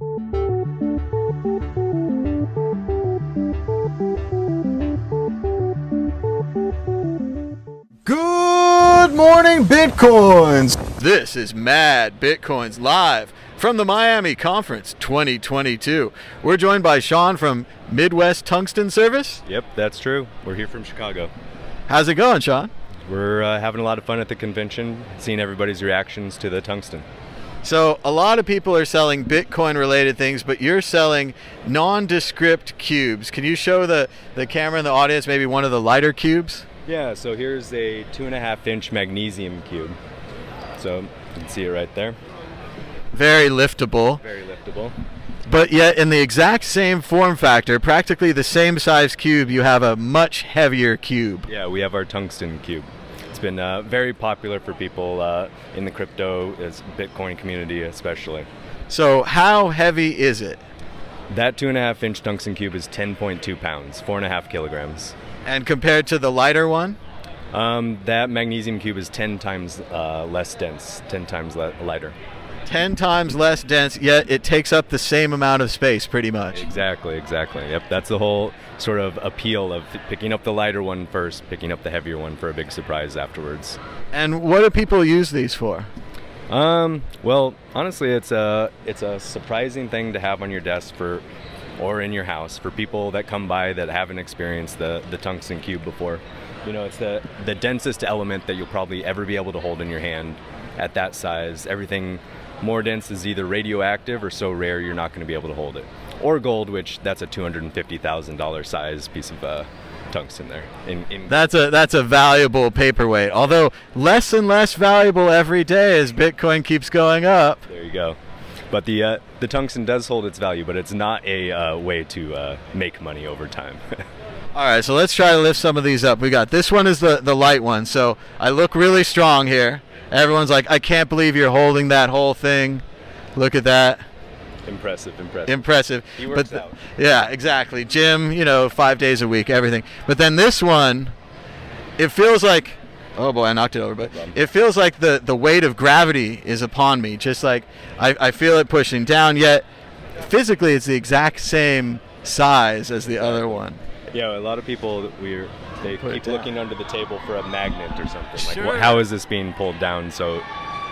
Good morning, Bitcoins! This is Mad Bitcoins live from the Miami Conference 2022. We're joined by Sean from Midwest Tungsten Service. Yep, that's true. We're here from Chicago. How's it going, Sean? We're uh, having a lot of fun at the convention, seeing everybody's reactions to the tungsten. So, a lot of people are selling Bitcoin related things, but you're selling nondescript cubes. Can you show the, the camera and the audience maybe one of the lighter cubes? Yeah, so here's a two and a half inch magnesium cube. So you can see it right there. Very liftable. Very liftable. But yet, in the exact same form factor, practically the same size cube, you have a much heavier cube. Yeah, we have our tungsten cube. Been uh, very popular for people uh, in the crypto, Bitcoin community especially. So, how heavy is it? That two and a half inch tungsten cube is 10.2 pounds, four and a half kilograms. And compared to the lighter one? Um, that magnesium cube is 10 times uh, less dense, 10 times lighter. 10 times less dense, yet it takes up the same amount of space pretty much. Exactly, exactly. Yep, that's the whole sort of appeal of picking up the lighter one first, picking up the heavier one for a big surprise afterwards. And what do people use these for? Um, well, honestly, it's a it's a surprising thing to have on your desk for or in your house for people that come by that haven't experienced the, the tungsten cube before. You know, it's the, the densest element that you'll probably ever be able to hold in your hand at that size. Everything more dense is either radioactive or so rare you're not going to be able to hold it. Or gold, which that's a $250,000 size piece of uh, tungsten there. In, in that's a that's a valuable paperweight. Although less and less valuable every day as Bitcoin keeps going up. There you go. But the uh, the tungsten does hold its value, but it's not a uh, way to uh, make money over time. All right, so let's try to lift some of these up. We got this one is the the light one, so I look really strong here. Everyone's like, I can't believe you're holding that whole thing. Look at that. Impressive, impressive. Impressive. He works but out. Yeah, exactly. Gym, you know, five days a week, everything. But then this one, it feels like Oh boy, I knocked it over. But it feels like the, the weight of gravity is upon me. Just like I, I feel it pushing down. Yet physically, it's the exact same size as the other one. Yeah, a lot of people we they Put keep looking under the table for a magnet or something. Sure. Like, how is this being pulled down so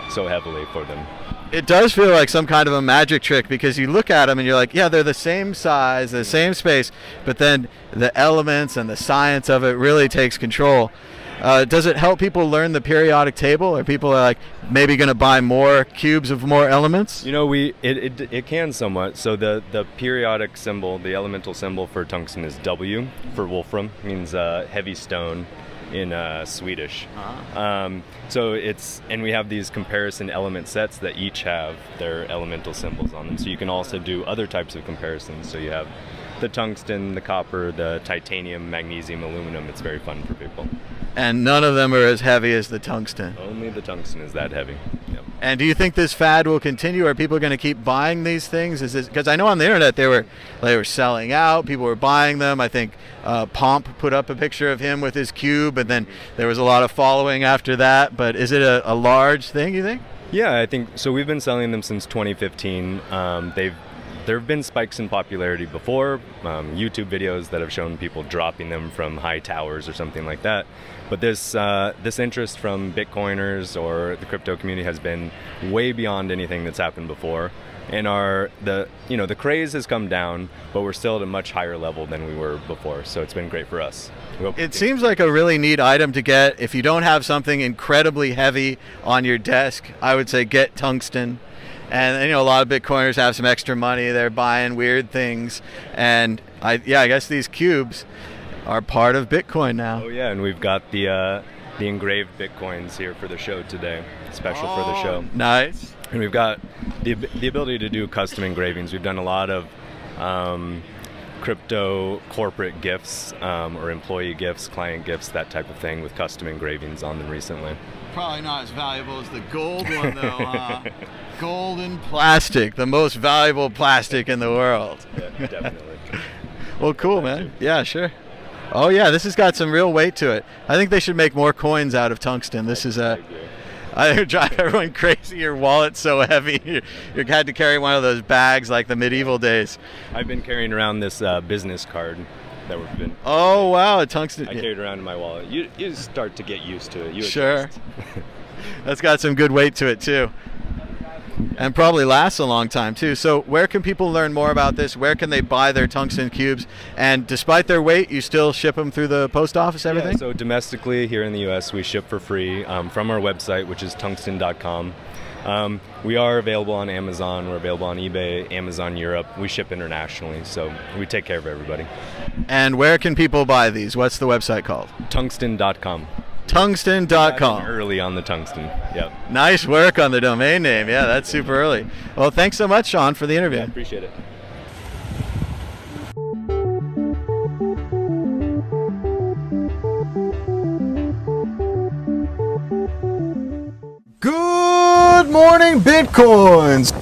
so heavily for them? It does feel like some kind of a magic trick because you look at them and you're like, yeah, they're the same size, the same space, but then the elements and the science of it really takes control. Uh, does it help people learn the periodic table? Are people like maybe going to buy more cubes of more elements? You know, we it, it, it can somewhat. So the the periodic symbol, the elemental symbol for tungsten is W for wolfram, means uh, heavy stone in uh, Swedish. Um, so it's and we have these comparison element sets that each have their elemental symbols on them. So you can also do other types of comparisons. So you have the tungsten, the copper, the titanium, magnesium, aluminum. It's very fun for people. And none of them are as heavy as the tungsten. Only the tungsten is that heavy. Yep. And do you think this fad will continue? Are people going to keep buying these things? Is this because I know on the internet they were they were selling out. People were buying them. I think uh, Pomp put up a picture of him with his cube, and then there was a lot of following after that. But is it a, a large thing? You think? Yeah, I think so. We've been selling them since 2015. Um, they've there have been spikes in popularity before, um, YouTube videos that have shown people dropping them from high towers or something like that. But this uh, this interest from Bitcoiners or the crypto community has been way beyond anything that's happened before. And our the you know the craze has come down, but we're still at a much higher level than we were before. So it's been great for us. It seems like a really neat item to get. If you don't have something incredibly heavy on your desk, I would say get tungsten. And you know, a lot of Bitcoiners have some extra money. They're buying weird things, and I yeah, I guess these cubes are part of Bitcoin now. Oh yeah, and we've got the uh, the engraved bitcoins here for the show today, special for the show. Nice. And we've got the, the ability to do custom engravings. We've done a lot of um, crypto corporate gifts um, or employee gifts, client gifts, that type of thing with custom engravings on them recently. Probably not as valuable as the gold one, though. huh? Golden plastic, the most valuable plastic in the world. Yeah, definitely. Well, cool, man. Yeah, sure. Oh yeah, this has got some real weight to it. I think they should make more coins out of tungsten. This is a. either drive everyone crazy, your wallet's so heavy, you, you had to carry one of those bags like the medieval days. I've been carrying around this uh, business card that we've been. Oh wow, a tungsten. I carried around in my wallet. You you start to get used to it. You Sure. That's got some good weight to it too. And probably lasts a long time too. So, where can people learn more about this? Where can they buy their tungsten cubes? And despite their weight, you still ship them through the post office, everything? Yeah, so domestically here in the U.S., we ship for free um, from our website, which is tungsten.com. Um, we are available on Amazon. We're available on eBay, Amazon Europe. We ship internationally, so we take care of everybody. and where can people buy these? What's the website called? Tungsten.com. Tungsten.com. Early on the tungsten. Yep. Nice work on the domain name. Yeah, that's super early. Well, thanks so much, Sean, for the interview. I appreciate it. Good morning, Bitcoins!